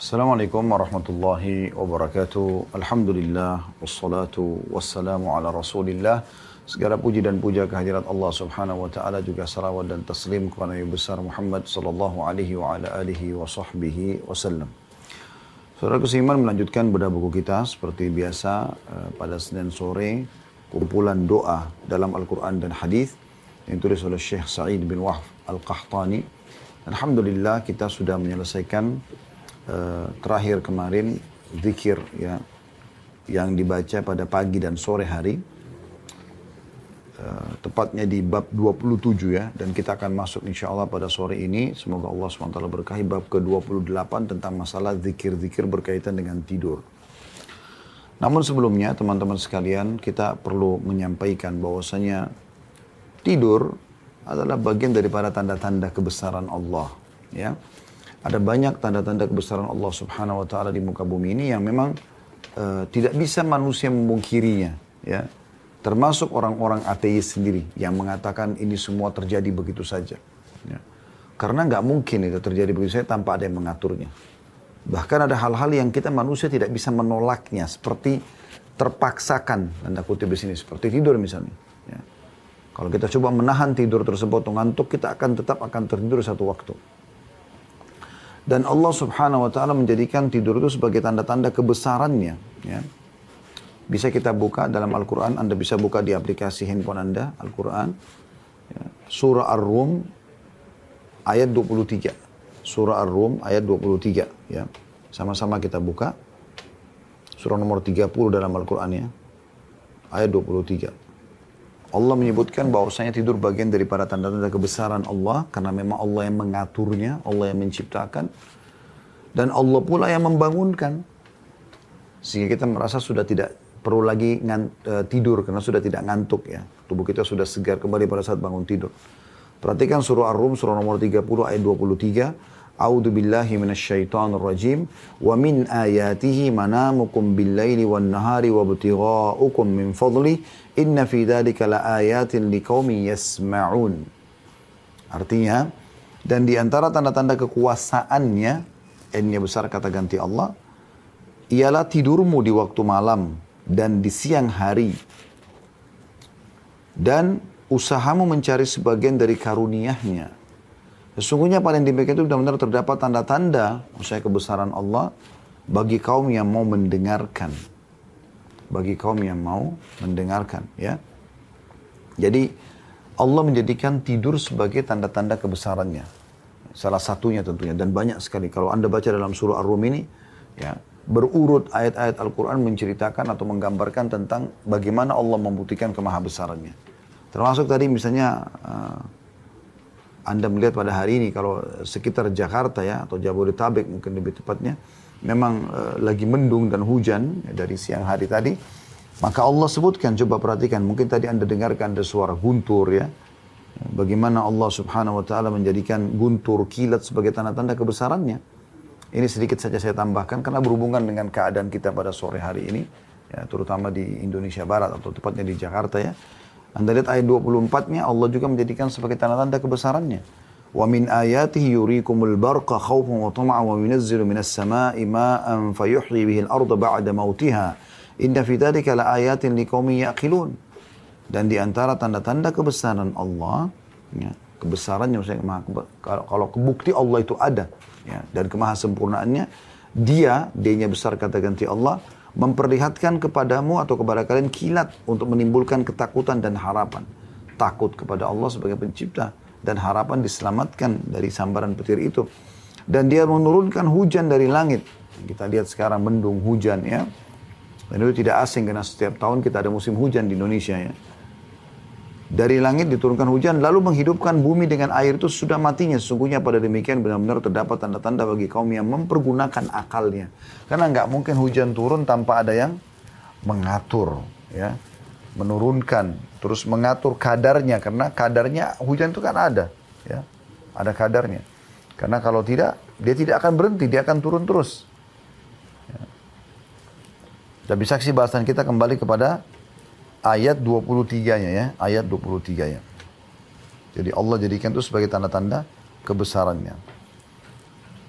Assalamualaikum warahmatullahi wabarakatuh. Alhamdulillah wassalatu wassalamu ala Rasulillah. Segala puji dan puja kehadirat Allah Subhanahu wa taala juga salawat dan taslim kepada Nabi besar Muhammad sallallahu alaihi wa ala alihi wa sahbihi wasallam. Saudara Kusiman melanjutkan bedah buku kita seperti biasa eh, pada Senin sore kumpulan doa dalam Al-Quran dan Hadis yang ditulis oleh Syekh Sa'id bin Wahf Al-Qahtani. Alhamdulillah kita sudah menyelesaikan uh, terakhir kemarin zikir ya yang dibaca pada pagi dan sore hari. Uh, tepatnya di bab 27 ya dan kita akan masuk insya Allah pada sore ini semoga Allah SWT berkahi bab ke-28 tentang masalah zikir-zikir berkaitan dengan tidur. Namun sebelumnya teman-teman sekalian kita perlu menyampaikan bahwasanya tidur adalah bagian daripada tanda-tanda kebesaran Allah. Ya, ada banyak tanda-tanda kebesaran Allah Subhanahu Wa Taala di muka bumi ini yang memang uh, tidak bisa manusia memungkirinya. Ya, termasuk orang-orang ateis sendiri yang mengatakan ini semua terjadi begitu saja. Ya. Karena nggak mungkin itu terjadi begitu saja tanpa ada yang mengaturnya. Bahkan ada hal-hal yang kita manusia tidak bisa menolaknya, seperti terpaksakan, tanda kutip di sini, seperti tidur misalnya. Ya. Kalau kita coba menahan tidur tersebut ngantuk, kita akan tetap akan tertidur satu waktu. Dan Allah subhanahu wa ta'ala menjadikan tidur itu sebagai tanda-tanda kebesarannya. Ya. Bisa kita buka dalam Al-Quran, Anda bisa buka di aplikasi handphone Anda, Al-Quran. Ya. Surah Ar-Rum, ayat 23. Surah Ar-Rum ayat 23 ya. Sama-sama kita buka. Surah nomor 30 dalam Al-Qur'an ya. Ayat 23. Allah menyebutkan bahwasanya tidur bagian daripada tanda-tanda kebesaran Allah karena memang Allah yang mengaturnya, Allah yang menciptakan dan Allah pula yang membangunkan. Sehingga kita merasa sudah tidak perlu lagi ngan, uh, tidur karena sudah tidak ngantuk ya. Tubuh kita sudah segar kembali pada saat bangun tidur. Perhatikan surah Ar-Rum surah nomor 30 ayat 23. A'udzu billahi minasyaitonir rajim wa min ayatihi manamukum bil-laili wan-nahari wa ibtigha'ukum min fadli inna fi dzalika laayatin liqaumin yasma'un. Artinya dan di antara tanda-tanda kekuasaannya n besar kata ganti Allah ialah tidurmu di waktu malam dan di siang hari dan usahamu mencari sebagian dari karuniahnya. Sesungguhnya paling demikian itu benar-benar terdapat tanda-tanda usai kebesaran Allah bagi kaum yang mau mendengarkan. Bagi kaum yang mau mendengarkan, ya. Jadi Allah menjadikan tidur sebagai tanda-tanda kebesarannya. Salah satunya tentunya dan banyak sekali. Kalau Anda baca dalam surah Ar-Rum ini, ya, berurut ayat-ayat Al-Quran menceritakan atau menggambarkan tentang bagaimana Allah membuktikan kemahabesarannya. Termasuk tadi misalnya uh, Anda melihat pada hari ini kalau sekitar Jakarta ya atau Jabodetabek mungkin lebih tepatnya memang uh, lagi mendung dan hujan ya, dari siang hari tadi. Maka Allah sebutkan coba perhatikan mungkin tadi Anda dengarkan ada suara guntur ya. Bagaimana Allah Subhanahu wa taala menjadikan guntur kilat sebagai tanda-tanda kebesarannya. Ini sedikit saja saya tambahkan karena berhubungan dengan keadaan kita pada sore hari ini ya terutama di Indonesia Barat atau tepatnya di Jakarta ya anda lihat ayat 24-nya Allah juga menjadikan sebagai tanda-tanda kebesarannya. Barqa khawfan wa tama'an wa yunazzilu minas sama'i ma'an fayuhyi bihi al-ardha ba'da mautiha. Inna fi dhalika la ayatin liqaumin yaqilun. Dan di antara tanda-tanda kebesaran Allah, ya, kebesarannya maksudnya kalau, kalau kebukti Allah itu ada ya, dan kemahasempurnaannya, dia, dia besar kata ganti Allah, memperlihatkan kepadamu atau kepada kalian kilat untuk menimbulkan ketakutan dan harapan. Takut kepada Allah sebagai pencipta dan harapan diselamatkan dari sambaran petir itu. Dan dia menurunkan hujan dari langit. Kita lihat sekarang mendung hujan ya. Dan itu tidak asing karena setiap tahun kita ada musim hujan di Indonesia ya. Dari langit diturunkan hujan lalu menghidupkan bumi dengan air itu sudah matinya. Sesungguhnya pada demikian benar-benar terdapat tanda-tanda bagi kaum yang mempergunakan akalnya. Karena nggak mungkin hujan turun tanpa ada yang mengatur, ya, menurunkan, terus mengatur kadarnya karena kadarnya hujan itu kan ada, ya, ada kadarnya. Karena kalau tidak, dia tidak akan berhenti, dia akan turun terus. Ya. Dan saksi bahasan kita kembali kepada ayat 23-nya ya, ayat 23 ya. Jadi Allah jadikan itu sebagai tanda-tanda kebesarannya.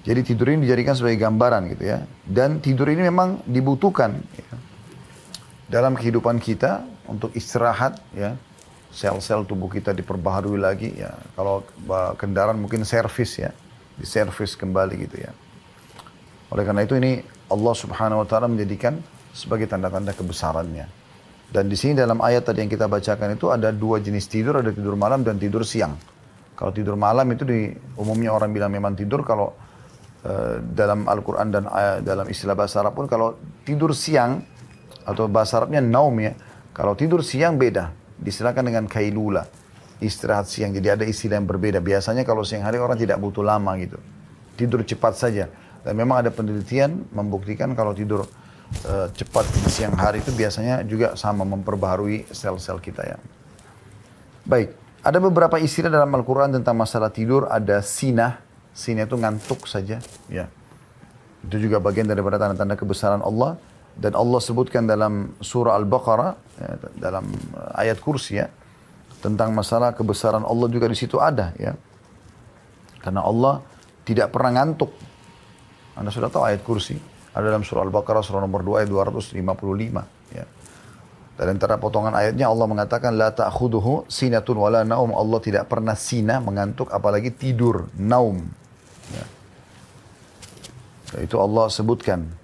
Jadi tidur ini dijadikan sebagai gambaran gitu ya. Dan tidur ini memang dibutuhkan ya. dalam kehidupan kita untuk istirahat ya. Sel-sel tubuh kita diperbaharui lagi ya. Kalau kendaraan mungkin servis ya, diservis kembali gitu ya. Oleh karena itu ini Allah Subhanahu wa taala menjadikan sebagai tanda-tanda kebesarannya. Dan di sini dalam ayat tadi yang kita bacakan itu ada dua jenis tidur, ada tidur malam dan tidur siang. Kalau tidur malam itu di umumnya orang bilang memang tidur kalau uh, dalam Al-Quran dan uh, dalam istilah bahasa Arab pun kalau tidur siang atau bahasa Arabnya naum ya. Kalau tidur siang beda disilakan dengan kailula, istirahat siang. Jadi ada istilah yang berbeda. Biasanya kalau siang hari orang tidak butuh lama gitu. Tidur cepat saja. Dan memang ada penelitian membuktikan kalau tidur uh, cepat di siang hari itu biasanya juga sama memperbaharui sel-sel kita ya. Baik, ada beberapa istilah dalam Al-Quran tentang masalah tidur. Ada sinah, sinah itu ngantuk saja. Ya. Itu juga bagian daripada tanda-tanda kebesaran Allah. Dan Allah sebutkan dalam surah Al-Baqarah, ya, dalam uh, ayat kursi ya, tentang masalah kebesaran Allah juga di situ ada ya. Karena Allah tidak pernah ngantuk. Anda sudah tahu ayat kursi. Ada dalam surah Al-Baqarah surah nomor 2 ayat 255 ya. Dan antara potongan ayatnya Allah mengatakan la ta'khuduhu sinatun wala naum. Allah tidak pernah sina mengantuk apalagi tidur, naum. Ya. Itu Allah sebutkan.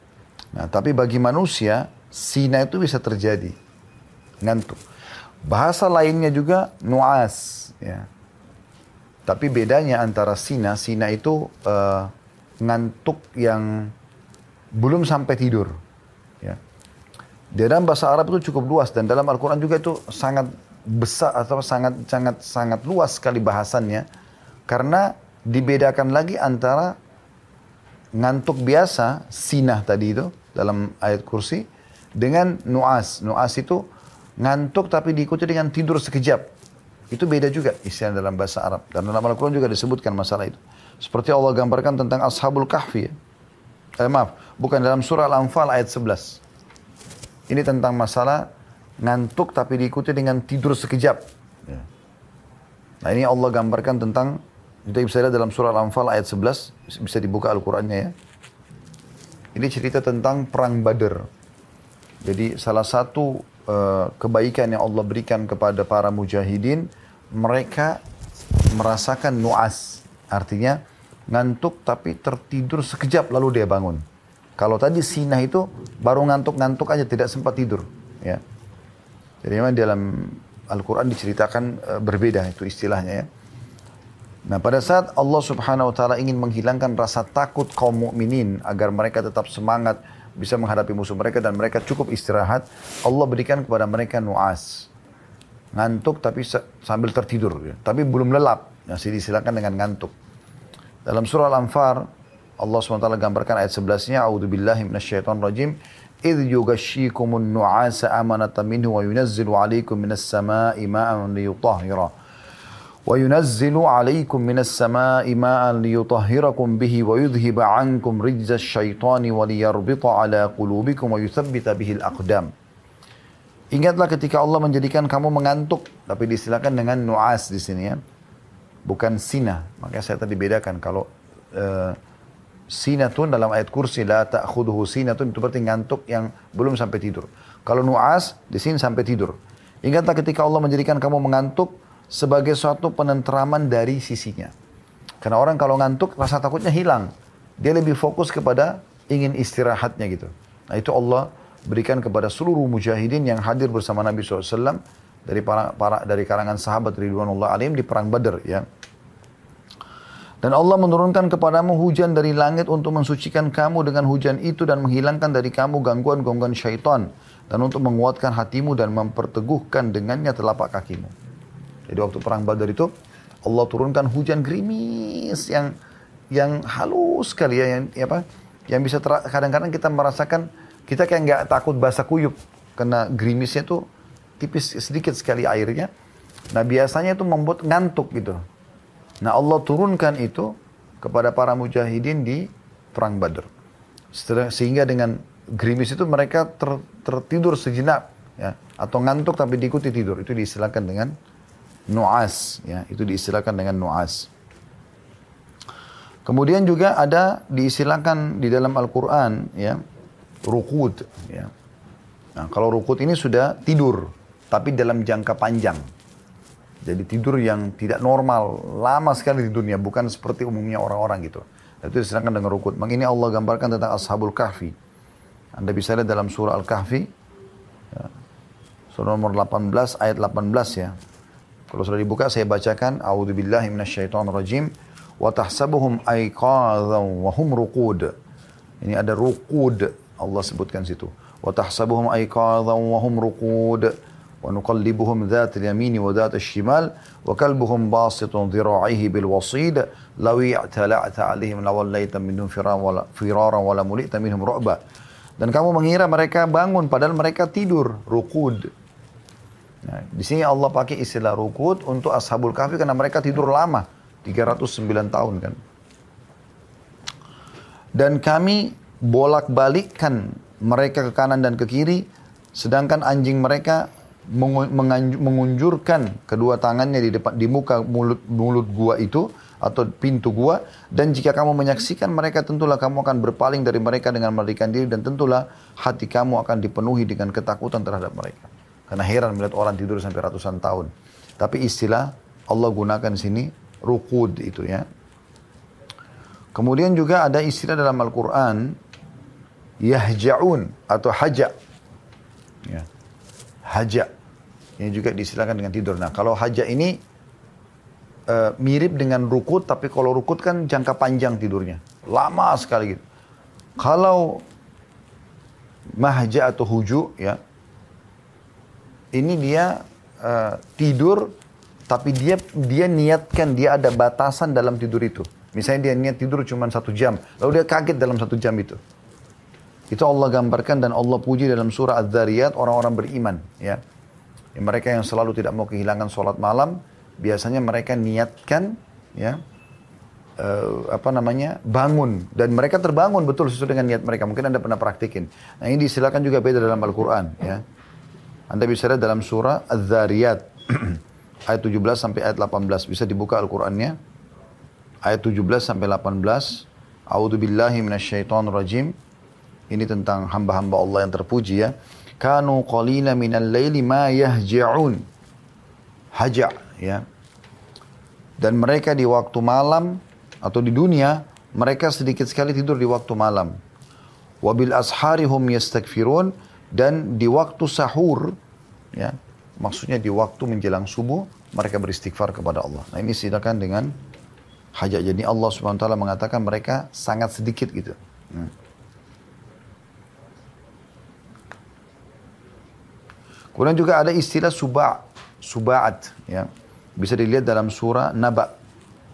Nah, tapi bagi manusia, sina itu bisa terjadi. Ngantuk. Bahasa lainnya juga nuas. Ya. Tapi bedanya antara sina, sina itu uh, ngantuk yang belum sampai tidur. Ya. Di dalam bahasa Arab itu cukup luas dan dalam Al-Quran juga itu sangat besar atau sangat sangat sangat luas sekali bahasannya karena dibedakan lagi antara ngantuk biasa, sinah tadi itu dalam ayat kursi dengan nuas. Nuas itu ngantuk tapi diikuti dengan tidur sekejap. Itu beda juga istilah dalam bahasa Arab. Dan dalam Al-Quran juga disebutkan masalah itu. Seperti Allah gambarkan tentang Ashabul Kahfi. Ya. Eh, maaf, bukan dalam surah Al-Anfal ayat 11. Ini tentang masalah ngantuk tapi diikuti dengan tidur sekejap. Ya. Nah ini Allah gambarkan tentang, kita bisa lihat dalam surah Al-Anfal ayat 11, bisa dibuka Al-Qurannya ya. Ini cerita tentang perang Badr. Jadi salah satu uh, kebaikan yang Allah berikan kepada para mujahidin, mereka merasakan nuas. Artinya ngantuk tapi tertidur sekejap lalu dia bangun. Kalau tadi sinah itu baru ngantuk-ngantuk aja tidak sempat tidur. Ya. Jadi memang dalam Al-Quran diceritakan uh, berbeda itu istilahnya ya. Nah pada saat Allah subhanahu wa ta'ala ingin menghilangkan rasa takut kaum mukminin agar mereka tetap semangat bisa menghadapi musuh mereka dan mereka cukup istirahat, Allah berikan kepada mereka nuas. Ngantuk tapi sambil tertidur. Ya. Tapi belum lelap. Masih disilakan dengan ngantuk. Dalam surah Al-Anfar, Allah SWT gambarkan ayat 11-nya, A'udhu billahi minasyaitan rajim, إذ يغشيكم النعاس أمنة منه وينزل عليكم من السماء ماء ليطهره وينزل عليكم من السماء ماء ليطهركم به ويذهب عنكم رجز الشيطان وليربط على قلوبكم ويثبت به الأقدام Ingatlah ketika Allah menjadikan kamu mengantuk, tapi disilakan dengan nuas di sini ya, bukan sina. Makanya saya tadi bedakan kalau uh, sinatun dalam ayat kursi la ta'khuduhu sinatun itu berarti ngantuk yang belum sampai tidur. Kalau nuas di sini sampai tidur. Ingatlah ketika Allah menjadikan kamu mengantuk, sebagai suatu penentraman dari sisinya. Karena orang kalau ngantuk rasa takutnya hilang. Dia lebih fokus kepada ingin istirahatnya gitu. Nah itu Allah berikan kepada seluruh mujahidin yang hadir bersama Nabi SAW dari para, para dari kalangan sahabat Ridwanullah alim di perang Badar ya. Dan Allah menurunkan kepadamu hujan dari langit untuk mensucikan kamu dengan hujan itu dan menghilangkan dari kamu gangguan-gangguan syaitan dan untuk menguatkan hatimu dan memperteguhkan dengannya telapak kakimu. Jadi waktu perang Badar itu Allah turunkan hujan gerimis yang yang halus sekali ya yang ya apa yang bisa kadang-kadang kita merasakan kita kayak nggak takut basah kuyup karena gerimisnya tuh tipis sedikit sekali airnya. Nah biasanya itu membuat ngantuk gitu. Nah Allah turunkan itu kepada para mujahidin di perang Badr. Sehingga dengan gerimis itu mereka ter, tertidur sejenak ya atau ngantuk tapi diikuti tidur itu diistilahkan dengan nuas ya itu diistilahkan dengan nuas Kemudian juga ada diistilahkan di dalam Al-Quran ya rukud ya. Nah, kalau rukud ini sudah tidur tapi dalam jangka panjang. Jadi tidur yang tidak normal, lama sekali tidurnya, bukan seperti umumnya orang-orang gitu. Itu diistilahkan dengan rukud. Maka ini Allah gambarkan tentang Ashabul Kahfi. Anda bisa lihat dalam surah Al-Kahfi, ya. surah nomor 18 ayat 18 ya. Kalau sudah dibuka saya bacakan, A'udzubillahi minasyaitonirrajim. rajim wa tahsabuhum aiqadhan wa hum ruqud. Ini ada ruqud Allah sebutkan situ. Wa tahsabuhum aiqadhan wa hum ruqud wa nuqallibuhum dhat al-yamin wa dhat al-shimal wa kalbuhum basitun dhira'ihi bil wasid law i'tala'ta 'alaihim minhum firaran wala firaran wala mulita minhum ru'ba. Dan kamu mengira mereka bangun padahal mereka tidur, ruqud. Nah, di sini Allah pakai istilah rukud untuk ashabul kahfi karena mereka tidur lama. 309 tahun kan. Dan kami bolak-balikkan mereka ke kanan dan ke kiri, sedangkan anjing mereka mengunjurkan kedua tangannya di depan di muka mulut mulut gua itu atau pintu gua dan jika kamu menyaksikan mereka tentulah kamu akan berpaling dari mereka dengan melarikan diri dan tentulah hati kamu akan dipenuhi dengan ketakutan terhadap mereka karena heran melihat orang tidur sampai ratusan tahun tapi istilah Allah gunakan di sini rukud itu ya. Kemudian juga ada istilah dalam Al-Quran yahja'un atau haja. Ya. Haja. Ini juga diistilahkan dengan tidur. Nah kalau haja ini uh, mirip dengan rukud tapi kalau rukud kan jangka panjang tidurnya. Lama sekali gitu. Kalau mahja atau huju ya ini dia uh, tidur tapi dia dia niatkan dia ada batasan dalam tidur itu. Misalnya dia niat tidur cuma satu jam, lalu dia kaget dalam satu jam itu. Itu Allah gambarkan dan Allah puji dalam surah Az-Zariyat orang-orang beriman. Ya. ya. Mereka yang selalu tidak mau kehilangan sholat malam, biasanya mereka niatkan ya uh, apa namanya bangun dan mereka terbangun betul sesuai dengan niat mereka. Mungkin anda pernah praktikin. Nah ini disilakan juga beda dalam Al-Quran. Ya. Anda bisa lihat dalam surah Az-Zariyat. ayat 17 sampai ayat 18. Bisa dibuka Al-Qur'annya. Ayat 17 sampai 18. A'udzu billahi minasyaitonir rajim. Ini tentang hamba-hamba Allah yang terpuji ya. Kanu qalila minal laili ma yahja'un. Haja' ya. Dan mereka di waktu malam atau di dunia mereka sedikit sekali tidur di waktu malam. Wabil asharihum yastakfirun dan di waktu sahur ya Maksudnya di waktu menjelang subuh mereka beristighfar kepada Allah. Nah ini silakan dengan hajat. Jadi Allah subhanahu wa ta'ala mengatakan mereka sangat sedikit gitu. Hmm. Kemudian juga ada istilah suba' suba'at ya. Bisa dilihat dalam surah Naba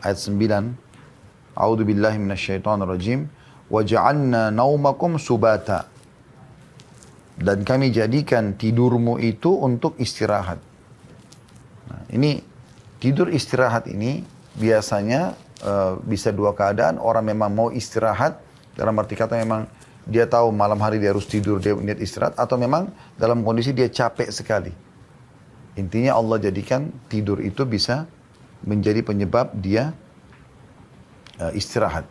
ayat 9. A'udzu billahi minasyaitonir rajim. Wa ja'alna naumakum subata dan kami jadikan tidurmu itu untuk istirahat. Nah, ini tidur istirahat ini biasanya uh, bisa dua keadaan. Orang memang mau istirahat dalam arti kata memang dia tahu malam hari dia harus tidur, dia niat istirahat. Atau memang dalam kondisi dia capek sekali. Intinya Allah jadikan tidur itu bisa menjadi penyebab dia uh, istirahat.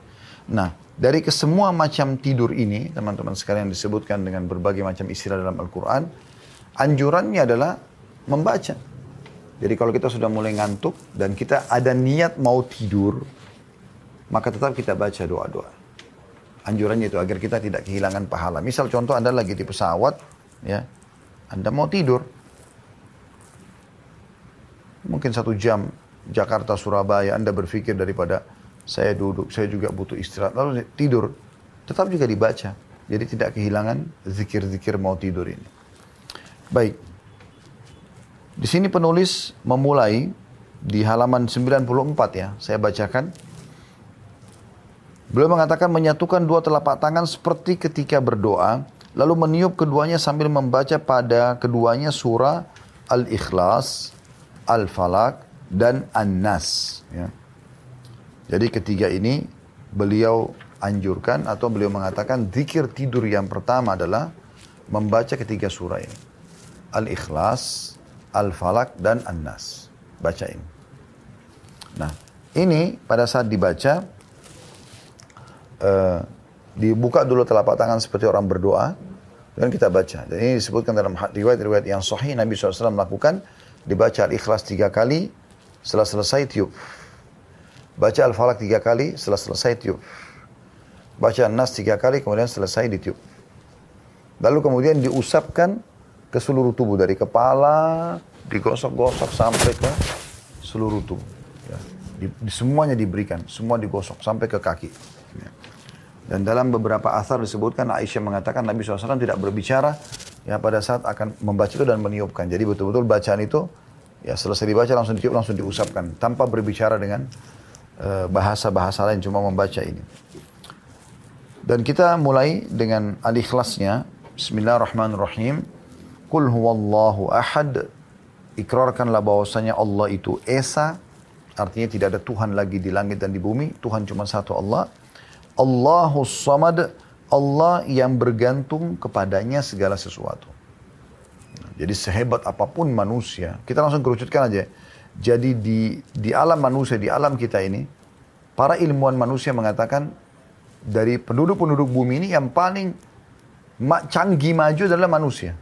Nah, dari kesemua macam tidur ini, teman-teman sekalian disebutkan dengan berbagai macam istilah dalam Al-Quran, anjurannya adalah membaca. Jadi kalau kita sudah mulai ngantuk dan kita ada niat mau tidur, maka tetap kita baca doa-doa. Anjurannya itu agar kita tidak kehilangan pahala. Misal contoh Anda lagi di pesawat, ya, Anda mau tidur. Mungkin satu jam Jakarta, Surabaya, Anda berpikir daripada saya duduk, saya juga butuh istirahat, lalu tidur. Tetap juga dibaca. Jadi tidak kehilangan zikir-zikir mau tidur ini. Baik. Di sini penulis memulai di halaman 94 ya, saya bacakan. Beliau mengatakan menyatukan dua telapak tangan seperti ketika berdoa, lalu meniup keduanya sambil membaca pada keduanya surah Al-Ikhlas, Al-Falak, dan An-Nas. Ya. Jadi ketiga ini beliau anjurkan atau beliau mengatakan zikir tidur yang pertama adalah membaca ketiga surah ini. Al-Ikhlas, Al-Falak, dan An-Nas. Baca ini. Nah, ini pada saat dibaca, uh, dibuka dulu telapak tangan seperti orang berdoa dan kita baca. Dan ini disebutkan dalam riwayat-riwayat yang sahih Nabi SAW melakukan dibaca al-ikhlas tiga kali setelah selesai tiup. Baca al-falak tiga kali setelah selesai tiup. Baca nas tiga kali kemudian selesai ditiup. Lalu kemudian diusapkan ke seluruh tubuh dari kepala digosok-gosok sampai ke seluruh tubuh. Ya. Di, di, semuanya diberikan, semua digosok sampai ke kaki. Ya. Dan dalam beberapa asar disebutkan Aisyah mengatakan Nabi SAW tidak berbicara ya pada saat akan membaca itu dan meniupkan. Jadi betul-betul bacaan itu ya selesai dibaca langsung ditiup langsung diusapkan tanpa berbicara dengan bahasa-bahasa uh, lain cuma membaca ini. Dan kita mulai dengan al-ikhlasnya. Bismillahirrahmanirrahim. Qul huwallahu ahad. Ikrarkanlah bahwasanya Allah itu Esa. Artinya tidak ada Tuhan lagi di langit dan di bumi. Tuhan cuma satu Allah. Allahus samad. Allah yang bergantung kepadanya segala sesuatu. Jadi sehebat apa pun manusia. Kita langsung kerucutkan aja. Jadi di, di alam manusia, di alam kita ini. Para ilmuwan manusia mengatakan dari penduduk-penduduk bumi ini yang paling canggih maju adalah manusia.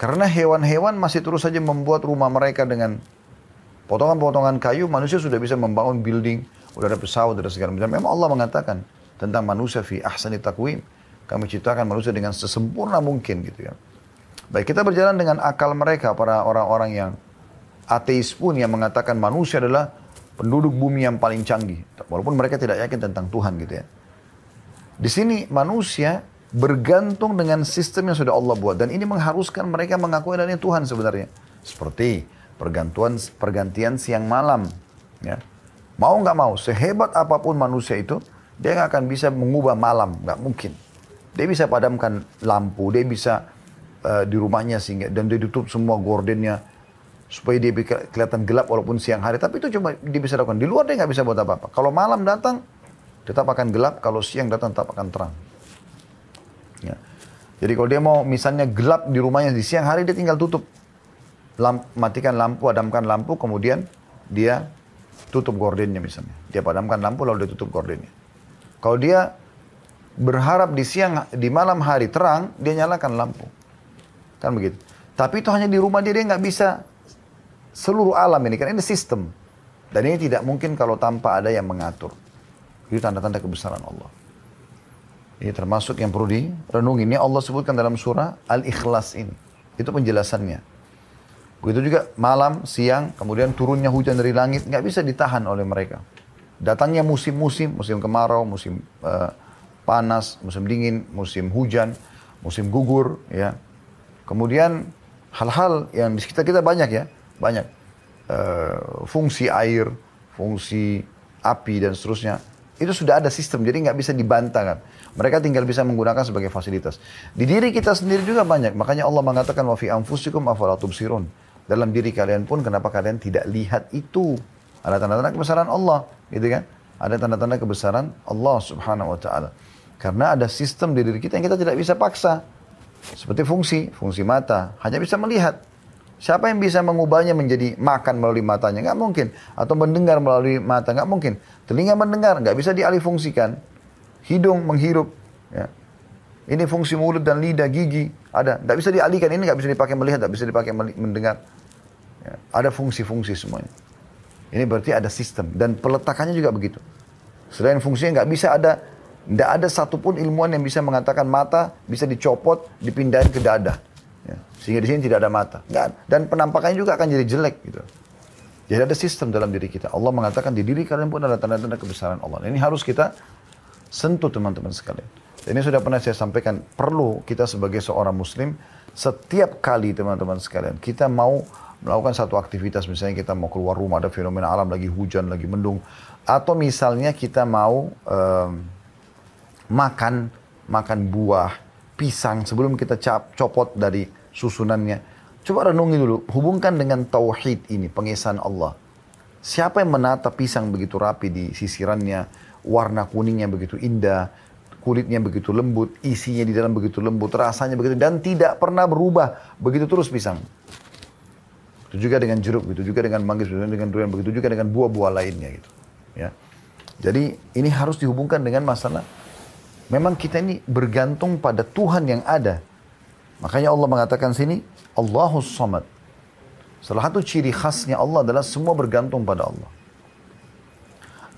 Karena hewan-hewan masih terus saja membuat rumah mereka dengan potongan-potongan kayu, manusia sudah bisa membangun building, udah ada pesawat, ada segala macam. Memang Allah mengatakan tentang manusia fi ahsani takwim. Kami ciptakan manusia dengan sesempurna mungkin gitu ya. Baik kita berjalan dengan akal mereka para orang-orang yang ateis pun yang mengatakan manusia adalah penduduk bumi yang paling canggih. Walaupun mereka tidak yakin tentang Tuhan gitu ya. Di sini manusia bergantung dengan sistem yang sudah Allah buat. Dan ini mengharuskan mereka mengakui adanya Tuhan sebenarnya. Seperti pergantuan pergantian siang malam ya. Mau nggak mau sehebat apa pun manusia itu dia nggak akan bisa mengubah malam. Nggak mungkin. Dia bisa padamkan lampu dia bisa uh, di rumahnya sehingga dan dia tutup semua gordennya supaya dia kelihatan gelap walaupun siang hari tapi itu cuma dia bisa lakukan di luar dia nggak bisa buat apa-apa kalau malam datang tetap akan gelap kalau siang datang tetap akan terang Ya. Jadi kalau dia mau misalnya gelap di rumahnya di siang hari dia tinggal tutup. Lamp, matikan lampu, padamkan lampu, kemudian dia tutup gordennya misalnya. Dia padamkan lampu lalu dia tutup gordennya. Kalau dia berharap di siang, di malam hari terang, dia nyalakan lampu. Kan begitu. Tapi itu hanya di rumah dia, dia nggak bisa seluruh alam ini. Kan ini sistem. Dan ini tidak mungkin kalau tanpa ada yang mengatur. Itu tanda-tanda kebesaran Allah. Ini termasuk yang perlu direnungi. Ini Allah sebutkan dalam surah Al-Ikhlas ini. Itu penjelasannya. Begitu juga malam, siang, kemudian turunnya hujan dari langit. Nggak bisa ditahan oleh mereka. Datangnya musim-musim, musim kemarau, musim uh, panas, musim dingin, musim hujan, musim gugur. ya. Kemudian hal-hal yang di sekitar kita banyak ya. Banyak. Uh, fungsi air, fungsi api dan seterusnya. Itu sudah ada sistem, jadi nggak bisa dibantah kan. Mereka tinggal bisa menggunakan sebagai fasilitas. Di diri kita sendiri juga banyak. Makanya Allah mengatakan wa fi anfusikum afala tubsirun. Dalam diri kalian pun kenapa kalian tidak lihat itu? Ada tanda-tanda kebesaran Allah, gitu kan? Ada tanda-tanda kebesaran Allah Subhanahu wa taala. Karena ada sistem di diri kita yang kita tidak bisa paksa. Seperti fungsi, fungsi mata, hanya bisa melihat. Siapa yang bisa mengubahnya menjadi makan melalui matanya? Nggak mungkin. Atau mendengar melalui mata? Nggak mungkin. Telinga mendengar, nggak bisa dialih fungsikan hidung menghirup. Ya. Ini fungsi mulut dan lidah, gigi ada. Tidak bisa dialihkan. Ini nggak bisa dipakai melihat, tidak bisa dipakai mendengar. Ya. Ada fungsi-fungsi semuanya. Ini berarti ada sistem dan peletakannya juga begitu. Selain fungsinya nggak bisa ada, tidak ada satupun ilmuwan yang bisa mengatakan mata bisa dicopot, dipindahin ke dada. Ya. Sehingga di sini tidak ada mata. Nggak, dan penampakannya juga akan jadi jelek gitu. Jadi ada sistem dalam diri kita. Allah mengatakan di diri kalian pun ada tanda-tanda kebesaran Allah. Ini harus kita sentuh teman-teman sekalian. Ini sudah pernah saya sampaikan, perlu kita sebagai seorang muslim, setiap kali teman-teman sekalian, kita mau melakukan satu aktivitas, misalnya kita mau keluar rumah, ada fenomena alam, lagi hujan, lagi mendung, atau misalnya kita mau um, makan, makan buah, pisang, sebelum kita cap, copot dari susunannya, coba renungi dulu, hubungkan dengan tauhid ini, pengesahan Allah. Siapa yang menata pisang begitu rapi di sisirannya, warna kuningnya begitu indah, kulitnya begitu lembut, isinya di dalam begitu lembut, rasanya begitu dan tidak pernah berubah, begitu terus pisang. Itu juga dengan jeruk, begitu juga dengan manggis, begitu dengan durian, begitu juga dengan buah-buah lainnya gitu. Ya. Jadi ini harus dihubungkan dengan masalah memang kita ini bergantung pada Tuhan yang ada. Makanya Allah mengatakan sini Allahus Samad. Salah satu ciri khasnya Allah adalah semua bergantung pada Allah.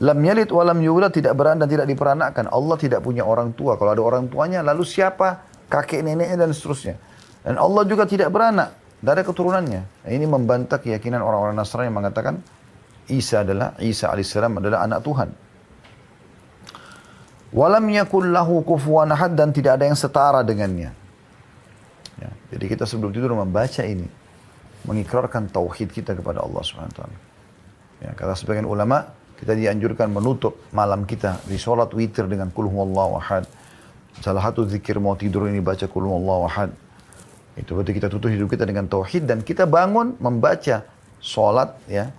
Lam yalid wa lam yulad tidak beranak dan tidak diperanakkan. Allah tidak punya orang tua. Kalau ada orang tuanya lalu siapa? Kakek neneknya dan seterusnya. Dan Allah juga tidak beranak. Tidak ada keturunannya. Nah, ini membantah keyakinan orang-orang Nasrani yang mengatakan Isa adalah Isa alaihissalam adalah anak Tuhan. Walam yakul lahu kufuwan ahad dan tidak ada yang setara dengannya. Ya, jadi kita sebelum tidur membaca ini. Mengikrarkan tauhid kita kepada Allah SWT. Ya, kata sebagian ulama, kita dianjurkan menutup malam kita di sholat witir dengan kulhu Allah ahad. Salah satu zikir mau tidur ini baca kulhu Allah ahad. Itu berarti kita tutup hidup kita dengan tauhid dan kita bangun membaca sholat ya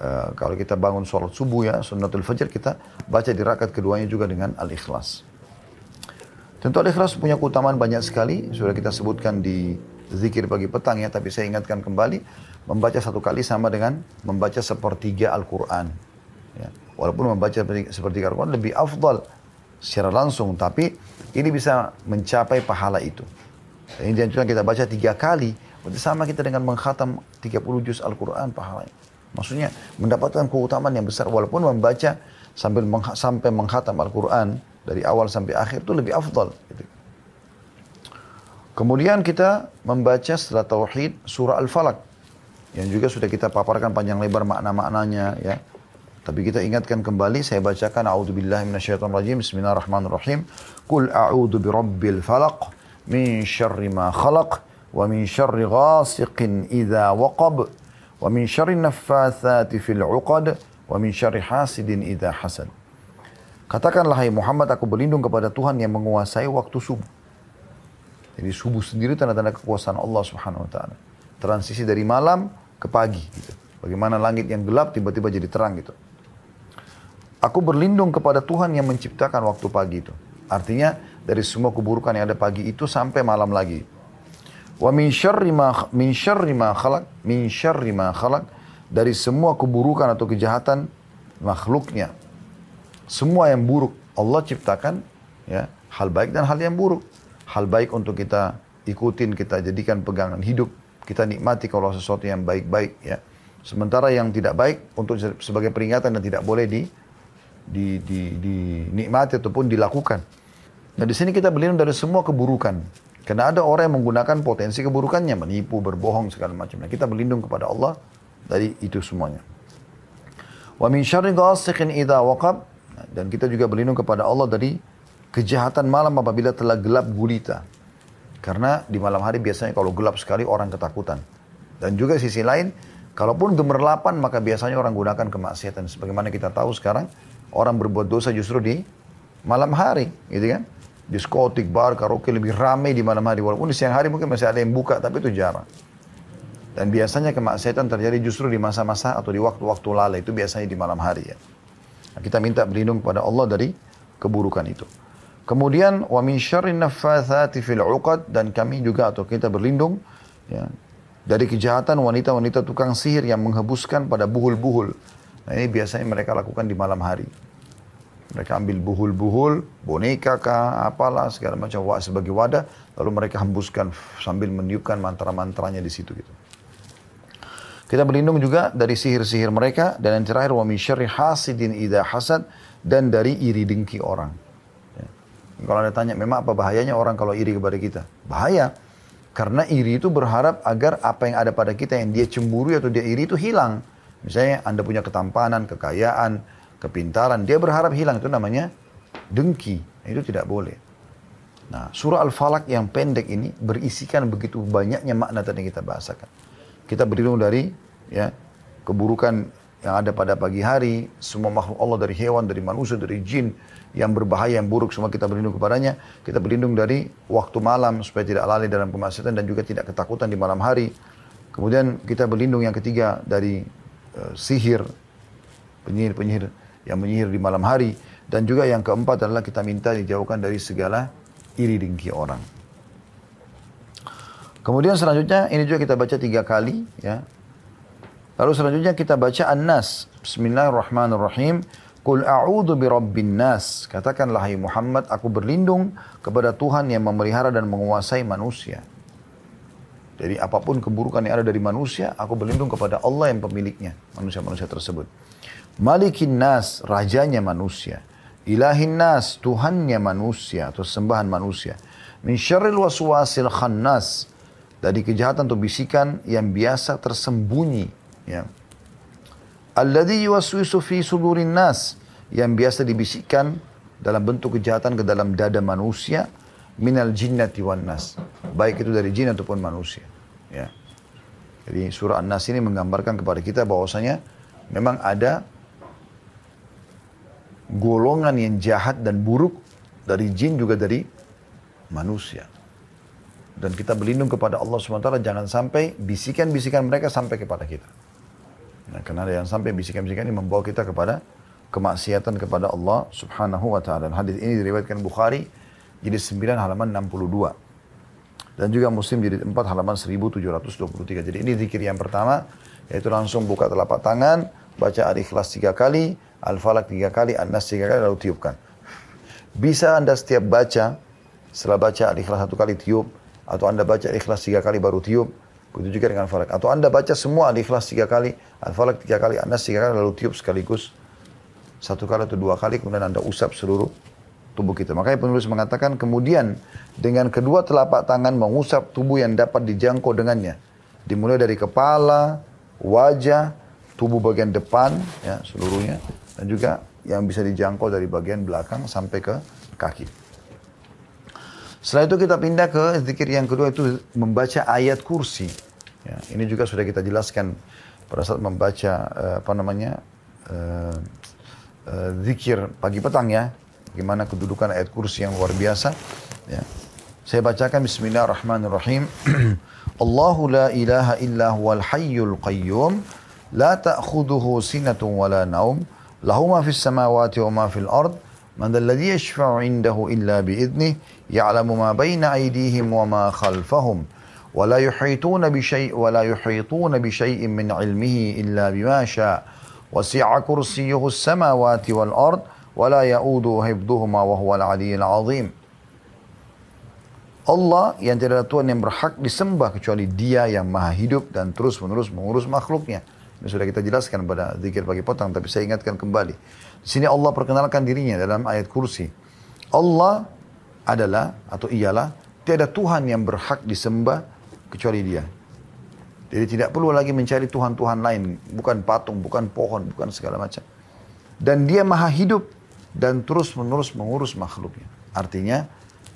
Uh, kalau kita bangun sholat subuh ya, sunnatul fajr, kita baca di rakaat keduanya juga dengan al-ikhlas. Tentu al-ikhlas punya keutamaan banyak sekali, sudah kita sebutkan di zikir pagi petang ya, tapi saya ingatkan kembali, membaca satu kali sama dengan membaca sepertiga Al-Quran. Ya. Walaupun membaca sepertiga Al-Quran lebih afdal secara langsung, tapi ini bisa mencapai pahala itu. Ini dianjurkan kita baca tiga kali, berarti sama kita dengan menghatam 30 juz Al-Quran pahalanya. Maksudnya mendapatkan keutamaan yang besar walaupun membaca sambil mengh sampai menghatam Al-Quran dari awal sampai akhir itu lebih afdal. Gitu. Kemudian kita membaca setelah tauhid surah Al-Falaq yang juga sudah kita paparkan panjang lebar makna-maknanya ya. Tapi kita ingatkan kembali saya bacakan a'udzubillahi minasyaitonirrajim bismillahirrahmanirrahim qul a'udzu birabbil falaq min syarri ma khalaq wa min syarri ghasiqin idza waqab wa min syarri naffatsati fil 'uqad wa min syarri hasidin idza hasad. Katakanlah hai Muhammad aku berlindung kepada Tuhan yang menguasai waktu subuh. Jadi subuh sendiri tanda-tanda kekuasaan Allah Subhanahu wa taala. Transisi dari malam ke pagi gitu. Bagaimana langit yang gelap tiba-tiba jadi terang gitu. Aku berlindung kepada Tuhan yang menciptakan waktu pagi itu. Artinya dari semua keburukan yang ada pagi itu sampai malam lagi. Wa min syarri ma min syarri ma khalaq min syarri ma khalaq dari semua keburukan atau kejahatan makhluknya. Semua yang buruk Allah ciptakan ya, hal baik dan hal yang buruk. Hal baik untuk kita ikutin, kita jadikan pegangan hidup, kita nikmati kalau sesuatu yang baik-baik ya. Sementara yang tidak baik untuk sebagai peringatan dan tidak boleh di di, di, dinikmati ataupun dilakukan. Nah di sini kita berlindung dari semua keburukan. Karena ada orang yang menggunakan potensi keburukannya, menipu, berbohong, segala macam. Nah, kita berlindung kepada Allah dari itu semuanya. Wa min syarri ghasiqin idza waqab dan kita juga berlindung kepada Allah dari kejahatan malam apabila telah gelap gulita. Karena di malam hari biasanya kalau gelap sekali orang ketakutan. Dan juga sisi lain, kalaupun gemerlapan maka biasanya orang gunakan kemaksiatan. Sebagaimana kita tahu sekarang, orang berbuat dosa justru di malam hari, gitu kan? Diskotik, bar, karaoke lebih ramai di malam hari. Walaupun di siang hari mungkin masih ada yang buka, tapi itu jarang. Dan biasanya kemaksiatan terjadi justru di masa-masa atau di waktu-waktu lalai. Itu biasanya di malam hari ya. Nah, kita minta berlindung kepada Allah dari keburukan itu. Kemudian wa min syarri naffatsati fil 'uqad dan kami juga atau kita berlindung ya, dari kejahatan wanita-wanita tukang sihir yang menghembuskan pada buhul-buhul. Nah, ini biasanya mereka lakukan di malam hari. Mereka ambil buhul-buhul, boneka kah, apalah, segala macam sebagai wadah. Lalu mereka hembuskan sambil meniupkan mantra-mantranya di situ gitu. Kita berlindung juga dari sihir-sihir mereka. Dan yang terakhir, wa min hasidin idha hasad. Dan dari iri dengki orang. Ya. Kalau ada tanya, memang apa bahayanya orang kalau iri kepada kita? Bahaya. Karena iri itu berharap agar apa yang ada pada kita yang dia cemburu atau dia iri itu hilang. Misalnya Anda punya ketampanan, kekayaan, kepintaran, dia berharap hilang itu namanya dengki. Itu tidak boleh. Nah, surah Al-Falaq yang pendek ini berisikan begitu banyaknya makna tadi kita bahasakan. Kita berlindung dari ya keburukan yang ada pada pagi hari, semua makhluk Allah dari hewan, dari manusia, dari jin yang berbahaya, yang buruk, semua kita berlindung kepadanya. Kita berlindung dari waktu malam supaya tidak lalai dalam kemaksiatan dan juga tidak ketakutan di malam hari. Kemudian kita berlindung yang ketiga dari uh, sihir, penyihir-penyihir yang menyihir di malam hari. Dan juga yang keempat adalah kita minta dijauhkan dari segala iri dengki orang. Kemudian selanjutnya ini juga kita baca tiga kali ya. Lalu selanjutnya kita baca An-Nas. Bismillahirrahmanirrahim. Qul a'udhu birabbin nas. Katakanlah hai Muhammad, aku berlindung kepada Tuhan yang memelihara dan menguasai manusia. Jadi apa pun keburukan yang ada dari manusia, aku berlindung kepada Allah yang pemiliknya, manusia-manusia tersebut. Malikin nas, rajanya manusia. Ilahin nas, Tuhannya manusia atau sembahan manusia. Min syarril waswasil khannas. Dari kejahatan atau bisikan yang biasa tersembunyi. Ya. Alladhi yuwaswisu fi sudurin nas. Yang biasa dibisikkan dalam bentuk kejahatan ke dalam dada manusia. Minal jinnati wan nas. Baik itu dari jin ataupun manusia. Ya. Jadi surah An-Nas ini menggambarkan kepada kita bahwasanya memang ada golongan yang jahat dan buruk dari jin juga dari manusia. Dan kita berlindung kepada Allah SWT jangan sampai bisikan-bisikan mereka sampai kepada kita. Nah, karena ada yang sampai bisikan-bisikan ini membawa kita kepada kemaksiatan kepada Allah Subhanahu wa taala. Dan hadis ini diriwayatkan Bukhari jadi 9 halaman 62. Dan juga Muslim jadi 4 halaman 1723. Jadi ini zikir yang pertama yaitu langsung buka telapak tangan, baca Al-Ikhlas tiga kali, Al-Falak tiga kali, An-Nas tiga kali, lalu tiupkan. Bisa Anda setiap baca, setelah baca Al-Ikhlas satu kali tiup, atau Anda baca Al-Ikhlas tiga kali baru tiup, begitu juga dengan Al-Falak. Atau Anda baca semua Al-Ikhlas tiga kali, Al-Falak tiga kali, An-Nas tiga kali, lalu tiup sekaligus. Satu kali atau dua kali, kemudian Anda usap seluruh tubuh kita. Makanya penulis mengatakan kemudian dengan kedua telapak tangan mengusap tubuh yang dapat dijangkau dengannya. Dimulai dari kepala, wajah, tubuh bagian depan, ya seluruhnya, dan juga yang bisa dijangkau dari bagian belakang sampai ke kaki. Setelah itu kita pindah ke zikir yang kedua itu membaca ayat kursi. Ya, ini juga sudah kita jelaskan pada saat membaca uh, apa namanya uh, uh, zikir pagi petang ya. Bagaimana kedudukan ayat kursi yang luar biasa. Ya. Saya bacakan Bismillahirrahmanirrahim. Allahu la ilaha illa huwal hayyul qayyum la ta'khudhuhu sinatun wa la naum له ما في السماوات وما في الأرض من الذي يشفع عنده إلا بإذنه يعلم ما بين أيديهم وما خلفهم ولا يحيطون بشيء ولا يحيطون بشيء من علمه إلا بما شاء وسع كرسيه السماوات والأرض ولا يؤود حفظهما وهو العلي العظيم Allah yang tidak ada Tuhan yang berhak disembah kecuali dia yang maha hidup dan terus menerus mengurus makhluknya. Sudah kita jelaskan pada zikir pagi potong, tapi saya ingatkan kembali. Di sini Allah perkenalkan dirinya dalam ayat kursi. Allah adalah atau ialah tiada Tuhan yang berhak disembah kecuali dia. Jadi tidak perlu lagi mencari Tuhan-Tuhan lain. Bukan patung, bukan pohon, bukan segala macam. Dan dia maha hidup dan terus menerus mengurus makhluknya. Artinya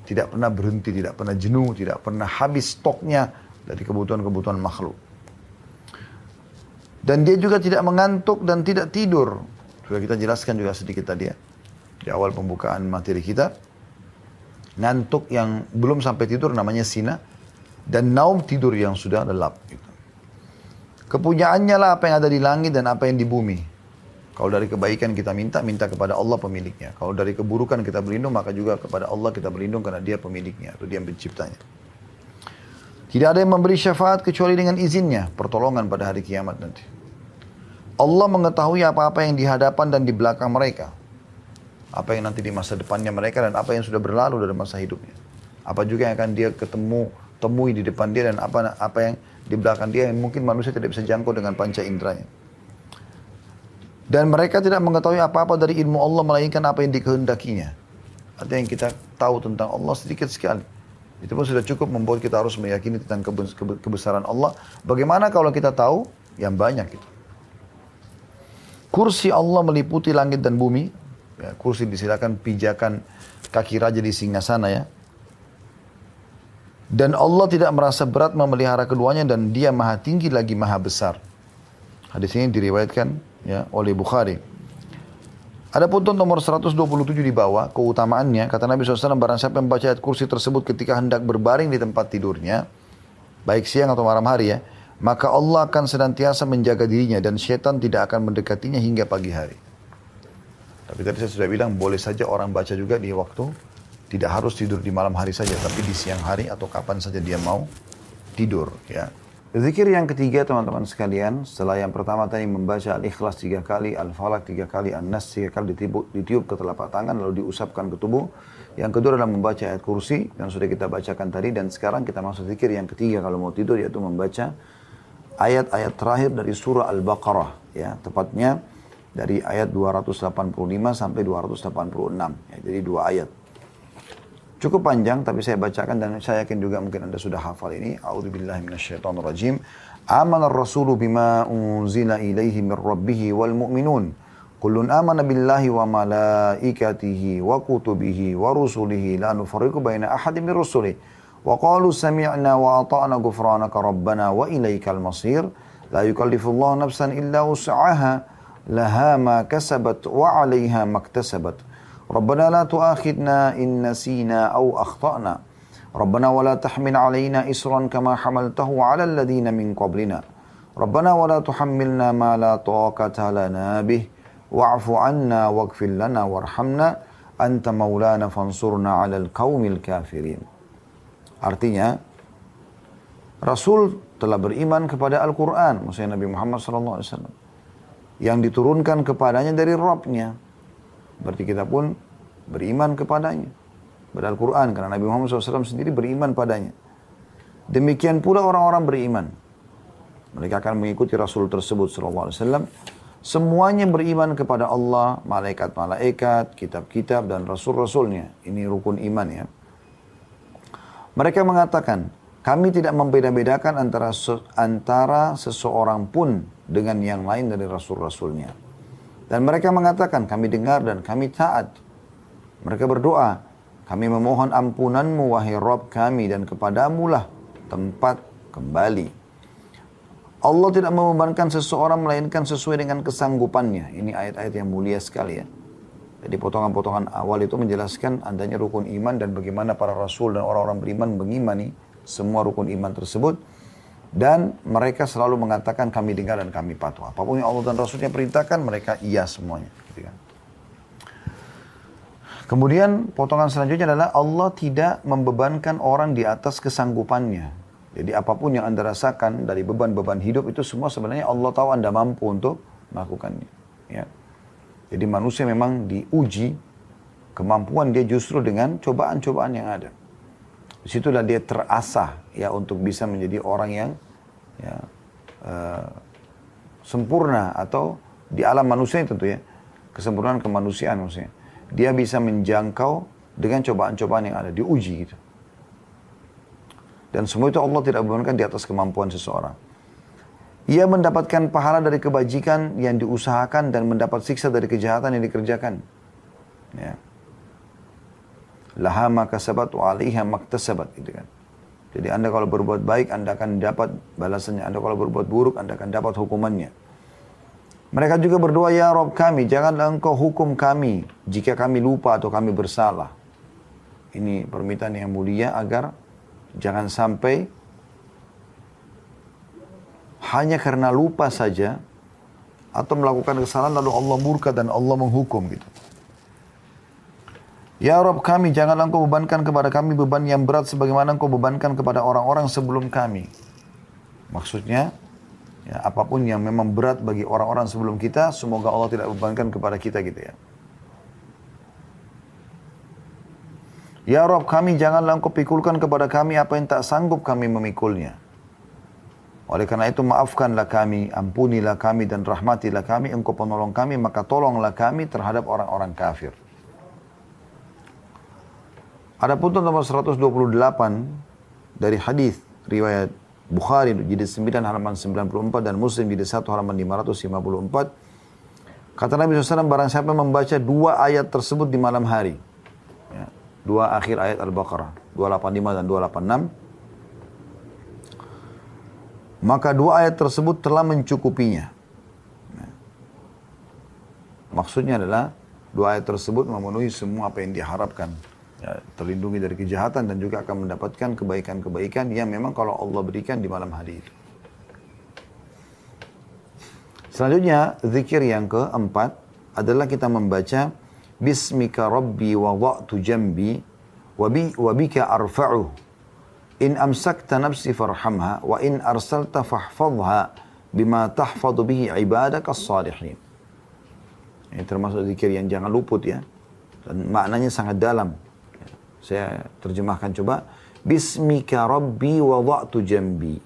tidak pernah berhenti, tidak pernah jenuh, tidak pernah habis stoknya dari kebutuhan-kebutuhan makhluk. Dan dia juga tidak mengantuk dan tidak tidur. Sudah kita jelaskan juga sedikit tadi ya. Di awal pembukaan materi kita. Ngantuk yang belum sampai tidur namanya sina. Dan naum tidur yang sudah lelap. Kepunyaannya lah apa yang ada di langit dan apa yang di bumi. Kalau dari kebaikan kita minta, minta kepada Allah pemiliknya. Kalau dari keburukan kita berlindung, maka juga kepada Allah kita berlindung karena dia pemiliknya atau dia penciptanya. Tidak ada yang memberi syafaat kecuali dengan izinnya, pertolongan pada hari kiamat nanti. Allah mengetahui apa-apa yang di hadapan dan di belakang mereka. Apa yang nanti di masa depannya mereka dan apa yang sudah berlalu dari masa hidupnya. Apa juga yang akan dia ketemu, temui di depan dia dan apa apa yang di belakang dia yang mungkin manusia tidak bisa jangkau dengan panca inderanya. Dan mereka tidak mengetahui apa-apa dari ilmu Allah melainkan apa yang dikehendakinya. Artinya yang kita tahu tentang Allah sedikit sekali. Itu pun sudah cukup membuat kita harus meyakini tentang kebesaran Allah. Bagaimana kalau kita tahu yang banyak itu. Kursi Allah meliputi langit dan bumi. Ya, kursi disilakan pijakan kaki raja di sana ya. Dan Allah tidak merasa berat memelihara keduanya dan dia maha tinggi lagi maha besar. Hadis ini diriwayatkan ya oleh Bukhari. Ada pun nomor 127 di bawah, keutamaannya, kata Nabi SAW, barang siapa yang membaca ayat kursi tersebut ketika hendak berbaring di tempat tidurnya, baik siang atau malam hari ya, maka Allah akan senantiasa menjaga dirinya dan syaitan tidak akan mendekatinya hingga pagi hari. Tapi tadi saya sudah bilang, boleh saja orang baca juga di waktu, tidak harus tidur di malam hari saja, tapi di siang hari atau kapan saja dia mau tidur ya. Zikir yang ketiga teman-teman sekalian, setelah yang pertama tadi membaca Al-Ikhlas tiga kali, Al-Falak tiga kali, An-Nas tiga kali ditiup, ditiup ke telapak tangan lalu diusapkan ke tubuh. Yang kedua adalah membaca ayat kursi yang sudah kita bacakan tadi dan sekarang kita masuk zikir yang ketiga kalau mau tidur yaitu membaca ayat-ayat terakhir dari surah Al-Baqarah ya, tepatnya dari ayat 285 sampai 286. Ya, jadi dua ayat. Cukup panjang tapi saya bacakan dan saya yakin juga mungkin Anda sudah hafal ini. A'udzubillahi minasyaitonirrajim. Amana ar-rasulu bima unzila ilaihi min rabbih wal mu'minun. Kullun amana billahi wa malaikatihi wa kutubihi wa rusulihi la nufarriqu baina ahadin min rusulihi. Sami'na wa ata'na ghufranaka rabbana wa ilaikal masir. La yukallifullahu nafsan illa wus'aha laha ma kasabat wa 'alaiha maktasabat. ربنا لا تؤاخذنا إن نسينا أو أخطأنا. ربنا ولا تحمل علينا إسرا كما حملته على الذين من قبلنا. ربنا ولا تحملنا ما لا طاقة لنا به. واعف عنا واغفر لنا وارحمنا. أنت مولانا فانصرنا على القوم الكافرين. Artinya, Rasul telah beriman kepada Al-Quran, maksudnya Nabi Muhammad SAW, yang diturunkan kepadanya dari Rabbnya. Berarti kita pun beriman kepadanya. Pada Al-Quran, karena Nabi Muhammad SAW sendiri beriman padanya. Demikian pula orang-orang beriman. Mereka akan mengikuti Rasul tersebut SAW. Semuanya beriman kepada Allah, malaikat-malaikat, kitab-kitab, dan Rasul-Rasulnya. Ini rukun iman ya. Mereka mengatakan, kami tidak membeda-bedakan antara antara seseorang pun dengan yang lain dari Rasul-Rasulnya. Dan mereka mengatakan, kami dengar dan kami taat. Mereka berdoa, kami memohon ampunanmu wahai Rob kami dan kepadamu lah tempat kembali. Allah tidak membebankan seseorang melainkan sesuai dengan kesanggupannya. Ini ayat-ayat yang mulia sekali ya. Jadi potongan-potongan awal itu menjelaskan adanya rukun iman dan bagaimana para rasul dan orang-orang beriman mengimani semua rukun iman tersebut. Dan mereka selalu mengatakan kami dengar dan kami patuh. Apa pun yang Allah dan Rasulnya perintahkan, mereka iya semuanya. Gitu kan. Kemudian potongan selanjutnya adalah Allah tidak membebankan orang di atas kesanggupannya. Jadi apa pun yang anda rasakan dari beban-beban hidup itu semua sebenarnya Allah tahu anda mampu untuk melakukannya. Ya. Jadi manusia memang diuji kemampuan dia justru dengan cobaan-cobaan yang ada. Di situlah dia terasah ya untuk bisa menjadi orang yang ya, uh, sempurna atau di alam manusia tentu ya kesempurnaan kemanusiaan maksudnya. Dia bisa menjangkau dengan cobaan-cobaan yang ada diuji gitu. Dan semua itu Allah tidak bebankan di atas kemampuan seseorang ia mendapatkan pahala dari kebajikan yang diusahakan dan mendapat siksa dari kejahatan yang dikerjakan ya laha makasabat wa alaiha maktasabat gitu kan. Jadi Anda kalau berbuat baik Anda akan dapat balasannya. Anda kalau berbuat buruk Anda akan dapat hukumannya. Mereka juga berdoa, Ya Rob kami, janganlah engkau hukum kami jika kami lupa atau kami bersalah. Ini permintaan yang mulia agar jangan sampai hanya karena lupa saja atau melakukan kesalahan lalu Allah murka dan Allah menghukum gitu. Ya Rob kami, janganlah engkau bebankan kepada kami beban yang berat sebagaimana engkau bebankan kepada orang-orang sebelum kami. Maksudnya, ya, apa pun yang memang berat bagi orang-orang sebelum kita, semoga Allah tidak bebankan kepada kita gitu ya. Ya Rob kami, janganlah engkau pikulkan kepada kami apa yang tak sanggup kami memikulnya. Oleh karena itu maafkanlah kami, ampunilah kami dan rahmatilah kami, engkau penolong kami, maka tolonglah kami terhadap orang-orang kafir. Ada pun nomor 128 dari hadis riwayat Bukhari jadi 9 halaman 94 dan Muslim jadi 1 halaman 554. Kata Nabi SAW barang siapa membaca dua ayat tersebut di malam hari. Ya, dua akhir ayat Al-Baqarah. 285 dan 286. Maka dua ayat tersebut telah mencukupinya. Ya. Maksudnya adalah dua ayat tersebut memenuhi semua apa yang diharapkan ya, terlindungi dari kejahatan dan juga akan mendapatkan kebaikan-kebaikan yang memang kalau Allah berikan di malam hari itu. Selanjutnya, zikir yang keempat adalah kita membaca Bismika Rabbi wa wa'tu jambi wa bika arfa'u In amsakta nafsi farhamha wa in arsalta fahfadha bima tahfadu bihi ibadak as-salihin. Ini termasuk zikir yang jangan luput ya. Dan maknanya sangat dalam. Saya terjemahkan coba. Bismika Rabbi wada'tu jambi.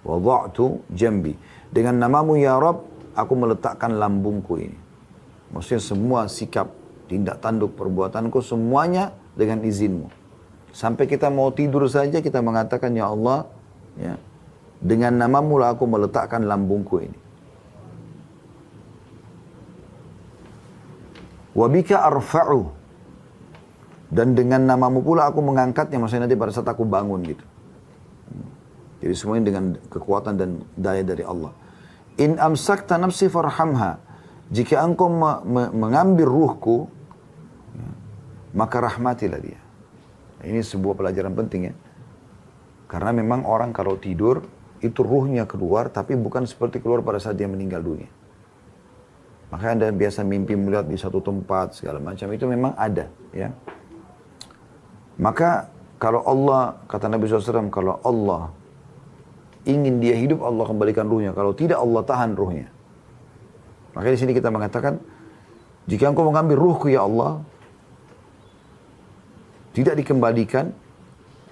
Wada'tu jambi. Dengan namamu ya Rabb, aku meletakkan lambungku ini. Maksudnya semua sikap, tindak tanduk, perbuatanku semuanya dengan izinmu. Sampai kita mau tidur saja kita mengatakan ya Allah, ya, dengan namamu lah aku meletakkan lambungku ini. Wabika arfa'u. Dan dengan namamu pula aku mengangkatnya, maksudnya nanti pada saat aku bangun gitu. Jadi semuanya dengan kekuatan dan daya dari Allah. In amsakta nafsi farhamha. Jika engkau mengambil ruhku, ya, maka rahmatilah dia. Ini sebuah pelajaran penting ya. Karena memang orang kalau tidur itu ruhnya keluar tapi bukan seperti keluar pada saat dia meninggal dunia. Makanya Anda biasa mimpi melihat di satu tempat segala macam itu memang ada ya. Maka kalau Allah kata Nabi SAW kalau Allah ingin dia hidup Allah kembalikan ruhnya. Kalau tidak Allah tahan ruhnya. Makanya di sini kita mengatakan jika engkau mengambil ruhku ya Allah tidak dikembalikan,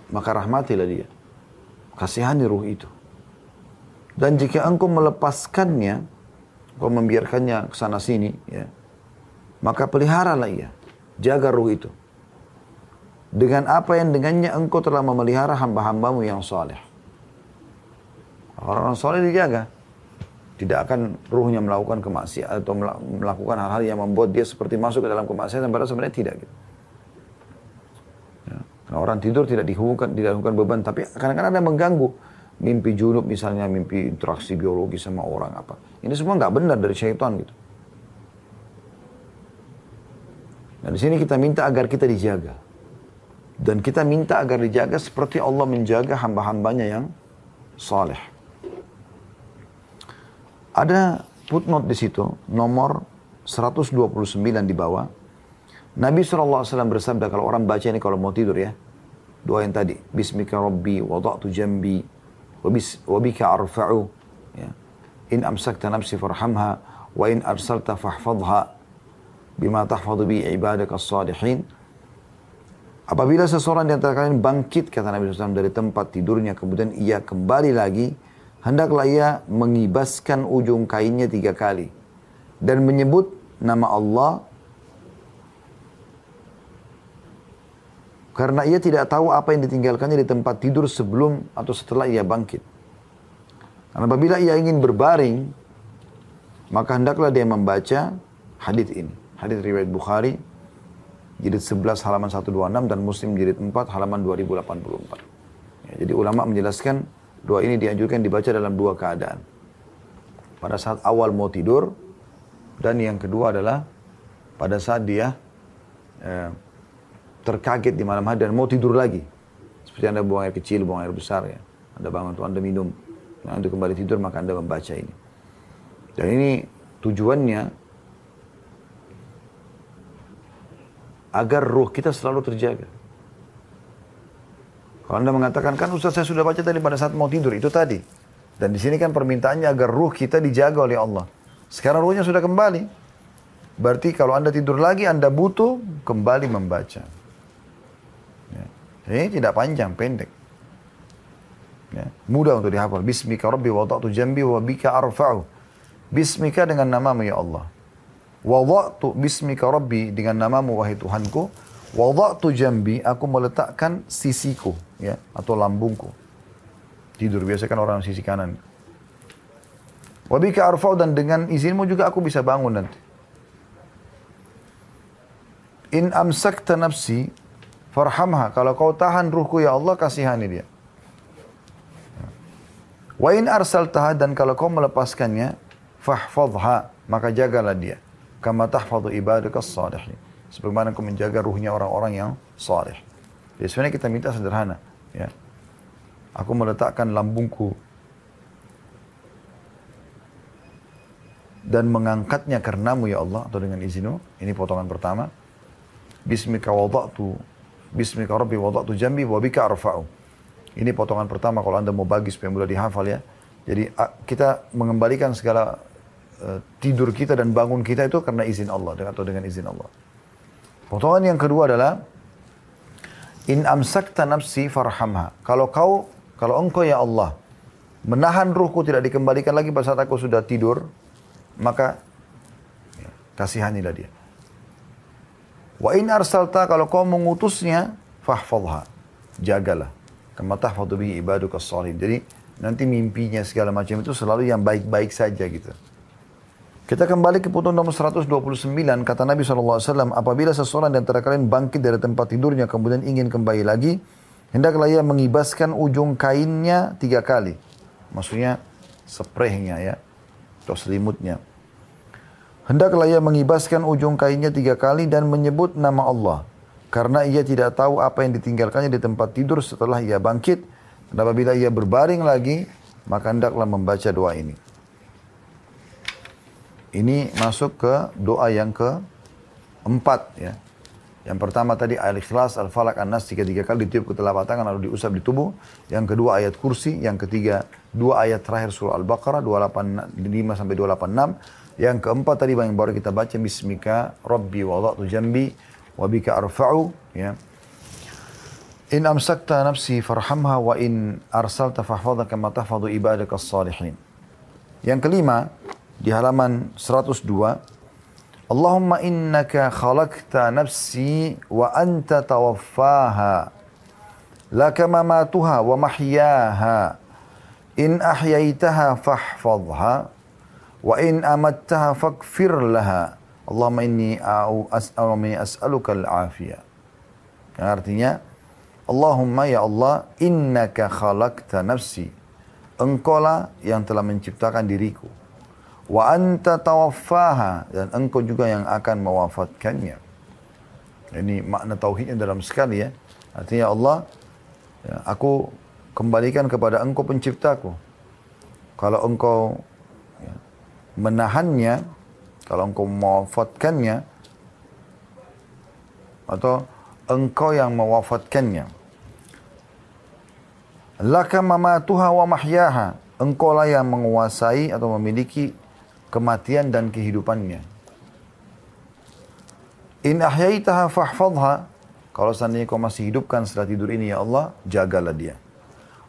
maka rahmatilah dia. Kasihani ruh itu. Dan jika engkau melepaskannya, engkau membiarkannya ke sana sini, ya, maka peliharalah ia. Jaga ruh itu. Dengan apa yang dengannya engkau telah memelihara hamba-hambamu yang saleh. Orang-orang saleh dijaga. Tidak akan ruhnya melakukan kemaksiatan atau melakukan hal-hal yang membuat dia seperti masuk ke dalam kemaksiatan padahal sebenarnya tidak gitu. Nah, orang tidur tidak dihubungkan, tidak dihubungkan beban, tapi kadang-kadang ada mengganggu. Mimpi junub misalnya, mimpi interaksi biologi sama orang apa. Ini semua nggak benar dari syaitan gitu. Nah di sini kita minta agar kita dijaga. Dan kita minta agar dijaga seperti Allah menjaga hamba-hambanya yang saleh. Ada footnote di situ, nomor 129 di bawah. Nabi SAW bersabda kalau orang baca ini kalau mau tidur ya. Doa yang tadi. Bismika Rabbi wada'tu jambi wabika arfa'u. Ya. In amsakta nafsi farhamha wa in arsalta fahfadha bima tahfadu bi ibadaka salihin. Apabila seseorang di antara kalian bangkit, kata Nabi SAW, dari tempat tidurnya, kemudian ia kembali lagi, hendaklah ia mengibaskan ujung kainnya tiga kali. Dan menyebut nama Allah Karena ia tidak tahu apa yang ditinggalkannya di tempat tidur sebelum atau setelah ia bangkit. Karena apabila ia ingin berbaring, maka hendaklah dia membaca hadis ini. Hadis riwayat Bukhari, jilid 11 halaman 126 dan Muslim jilid 4 halaman 2084. Ya, jadi ulama menjelaskan doa ini dianjurkan dibaca dalam dua keadaan. Pada saat awal mau tidur dan yang kedua adalah pada saat dia eh, terkaget di malam hari dan mau tidur lagi. Seperti Anda buang air kecil, buang air besar ya. Anda bangun tuh Anda minum. Nah, Anda kembali tidur maka Anda membaca ini. Dan ini tujuannya agar ruh kita selalu terjaga. Kalau Anda mengatakan, kan Ustaz saya sudah baca tadi pada saat mau tidur, itu tadi. Dan di sini kan permintaannya agar ruh kita dijaga oleh Allah. Sekarang ruhnya sudah kembali. Berarti kalau Anda tidur lagi, Anda butuh kembali membaca. Ini tidak panjang, pendek. Ya, mudah untuk dihafal. Bismika Rabbi wada'tu jambi wa bika arfa'u. Bismika dengan namamu ya Allah. Wada'tu bismika Rabbi dengan namamu wahai Tuhanku. Wada'tu jambi, aku meletakkan sisiku. ya Atau lambungku. Tidur biasa kan orang sisi kanan. Wabika arfa'u dan dengan izinmu juga aku bisa bangun nanti. In amsakta nafsi Farhamha. Kalau kau tahan ruhku ya Allah, kasihani dia. Wa in arsaltaha dan kalau kau melepaskannya, fahfadha. Maka jagalah dia. Kama tahfadu ibadaka salihin. Sebagaimana kau menjaga ruhnya orang-orang yang salih. Jadi sebenarnya kita minta sederhana. Ya. Aku meletakkan lambungku dan mengangkatnya karenamu ya Allah atau dengan izinmu. Ini potongan pertama. Bismika wada'tu Bismika Rabbi wada'tu jambi wa bika arfa'u. Ini potongan pertama kalau Anda mau bagi supaya mudah dihafal ya. Jadi kita mengembalikan segala uh, tidur kita dan bangun kita itu karena izin Allah atau dengan izin Allah. Potongan yang kedua adalah in amsakta nafsi farhamha. Kalau kau kalau engkau ya Allah menahan ruhku tidak dikembalikan lagi pada saat aku sudah tidur, maka ya, kasihanilah dia. Wa in arsalta kalau kau mengutusnya fahfadha. Jagalah. Kama tahfadhu bihi ibaduka salihin. Jadi nanti mimpinya segala macam itu selalu yang baik-baik saja gitu. Kita kembali ke putung nomor 129, kata Nabi SAW, apabila seseorang di antara kalian bangkit dari tempat tidurnya kemudian ingin kembali lagi, hendaklah ia mengibaskan ujung kainnya tiga kali. Maksudnya spraynya ya, atau selimutnya. Hendaklah ia mengibaskan ujung kainnya tiga kali dan menyebut nama Allah karena ia tidak tahu apa yang ditinggalkannya di tempat tidur setelah ia bangkit. Dan apabila ia berbaring lagi, maka hendaklah membaca doa ini. Ini masuk ke doa yang keempat ya. Yang pertama tadi al-ikhlas, al-falak, an-nas tiga-tiga kali ditiup ke telapak tangan lalu diusap di tubuh. Yang kedua ayat kursi, yang ketiga dua ayat terakhir surah Al-Baqarah 285 sampai 286. Yang keempat tadi yang baru kita baca bismika rabbi wada'tu jambi wa bika arfa'u ya. In amsakta nafsi farhamha wa in arsalta fahfadha kama tahfadhu ibadaka salihin yang kelima di halaman 102 Allahumma innaka khalaqta nafsi wa anta tawaffaha laka mamatuha wa mahyaha. In ahyaitaha fahfadha wa in amattaha fakfir laha Allahumma inni as'aluka as'aluka al-afiyah. Yang artinya, Allahumma ya Allah, innaka khalaqta nafsi. Engkaulah yang telah menciptakan diriku. Wa anta tawaffaha. Dan engkau juga yang akan mewafatkannya. Ini makna tauhidnya dalam sekali ya. Artinya Allah, ya, aku kembalikan kepada engkau penciptaku. Kalau engkau menahannya, kalau engkau mewafatkannya atau engkau yang mewafatkannya. Laka mamatuha wa mahyaha. Engkau lah yang menguasai atau memiliki kematian dan kehidupannya. In ahyaitaha fahfadha. Kalau seandainya kau masih hidupkan setelah tidur ini ya Allah, jagalah dia.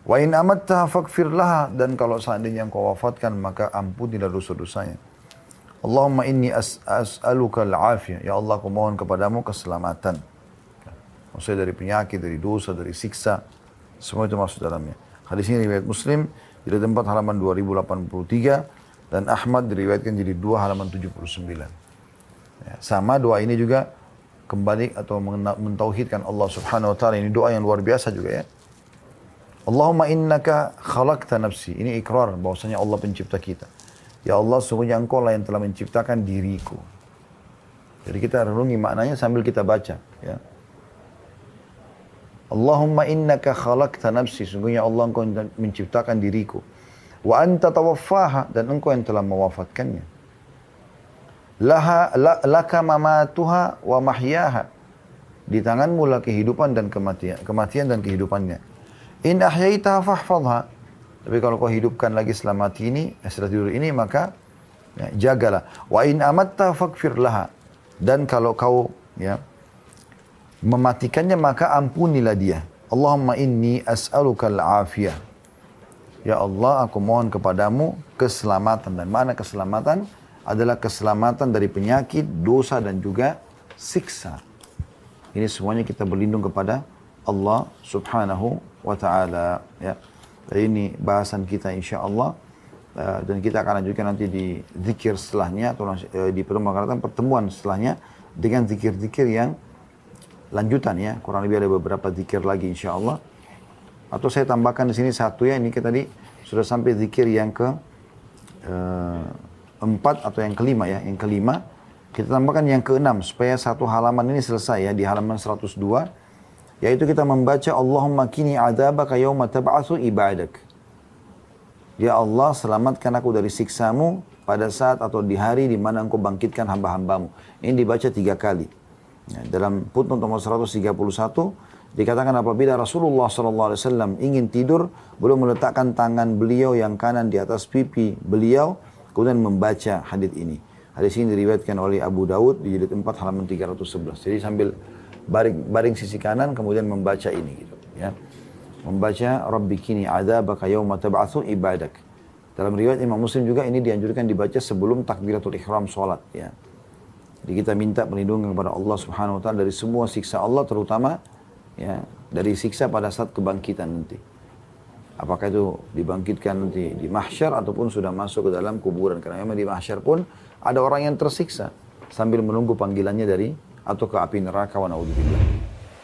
Wa in amattaha fakfir laha. Dan kalau seandainya engkau wafatkan, maka ampunilah dosa-dosanya. Allahumma inni as'aluka al-afiyah. Ya Allah, aku mohon kepadamu keselamatan. Maksudnya dari penyakit, dari dosa, dari siksa. Semua itu masuk dalamnya. Hadis ini riwayat Muslim jadi tempat halaman 2083 dan Ahmad diriwayatkan jadi dua halaman 79. Ya, sama doa ini juga kembali atau mentauhidkan Allah Subhanahu wa taala. Ini doa yang luar biasa juga ya. Allahumma innaka khalaqta nafsi. Ini ikrar bahwasanya Allah pencipta kita. Ya Allah, sungguhnya engkau lah yang telah menciptakan diriku. Jadi kita renungi maknanya sambil kita baca. Ya. Allahumma innaka khalaqta nafsi. Sungguhnya Allah engkau menciptakan diriku. Wa anta tawaffaha. Dan engkau yang telah mewafatkannya. Laha, la, laka mamatuha wa mahyaha. Di tanganmu lah kehidupan dan kematian, kematian dan kehidupannya. In ahyaitaha fahfadha. Tapi kalau kau hidupkan lagi setelah mati ini, eh, setelah tidur ini, maka ya, jagalah. Wa in amatta fakfir laha. Dan kalau kau ya, mematikannya, maka ampunilah dia. Allahumma inni as'aluka al-afiyah. Ya Allah, aku mohon kepadamu keselamatan. Dan mana keselamatan? Adalah keselamatan dari penyakit, dosa, dan juga siksa. Ini semuanya kita berlindung kepada Allah subhanahu wa ta'ala. Ya. Ini bahasan kita insya Allah. Uh, dan kita akan lanjutkan nanti di zikir setelahnya atau uh, di pertemuan pertemuan setelahnya dengan zikir-zikir yang lanjutan ya kurang lebih ada beberapa zikir lagi insya Allah atau saya tambahkan di sini satu ya ini kita tadi sudah sampai zikir yang ke uh, empat atau yang kelima ya yang kelima kita tambahkan yang keenam supaya satu halaman ini selesai ya di halaman 102 yaitu kita membaca Allahumma kini adabaka yawma tab'atsu ibadak. Ya Allah, selamatkan aku dari siksamu pada saat atau di hari di mana engkau bangkitkan hamba-hambamu. Ini dibaca tiga kali. Ya, dalam putnot nomor 131, Dikatakan apabila Rasulullah SAW ingin tidur, beliau meletakkan tangan beliau yang kanan di atas pipi beliau, kemudian membaca hadis ini. Hadis ini diriwayatkan oleh Abu Daud di jilid 4 halaman 311. Jadi sambil baring, baring sisi kanan kemudian membaca ini gitu ya. Membaca Rabbi kini adzabaka yauma tab'atsu ibadak. Dalam riwayat Imam Muslim juga ini dianjurkan dibaca sebelum takbiratul ihram salat ya. Jadi kita minta perlindungan kepada Allah Subhanahu wa taala dari semua siksa Allah terutama ya dari siksa pada saat kebangkitan nanti. Apakah itu dibangkitkan nanti di mahsyar ataupun sudah masuk ke dalam kuburan. Karena memang di mahsyar pun ada orang yang tersiksa sambil menunggu panggilannya dari atau ke api neraka wa naudzubillah.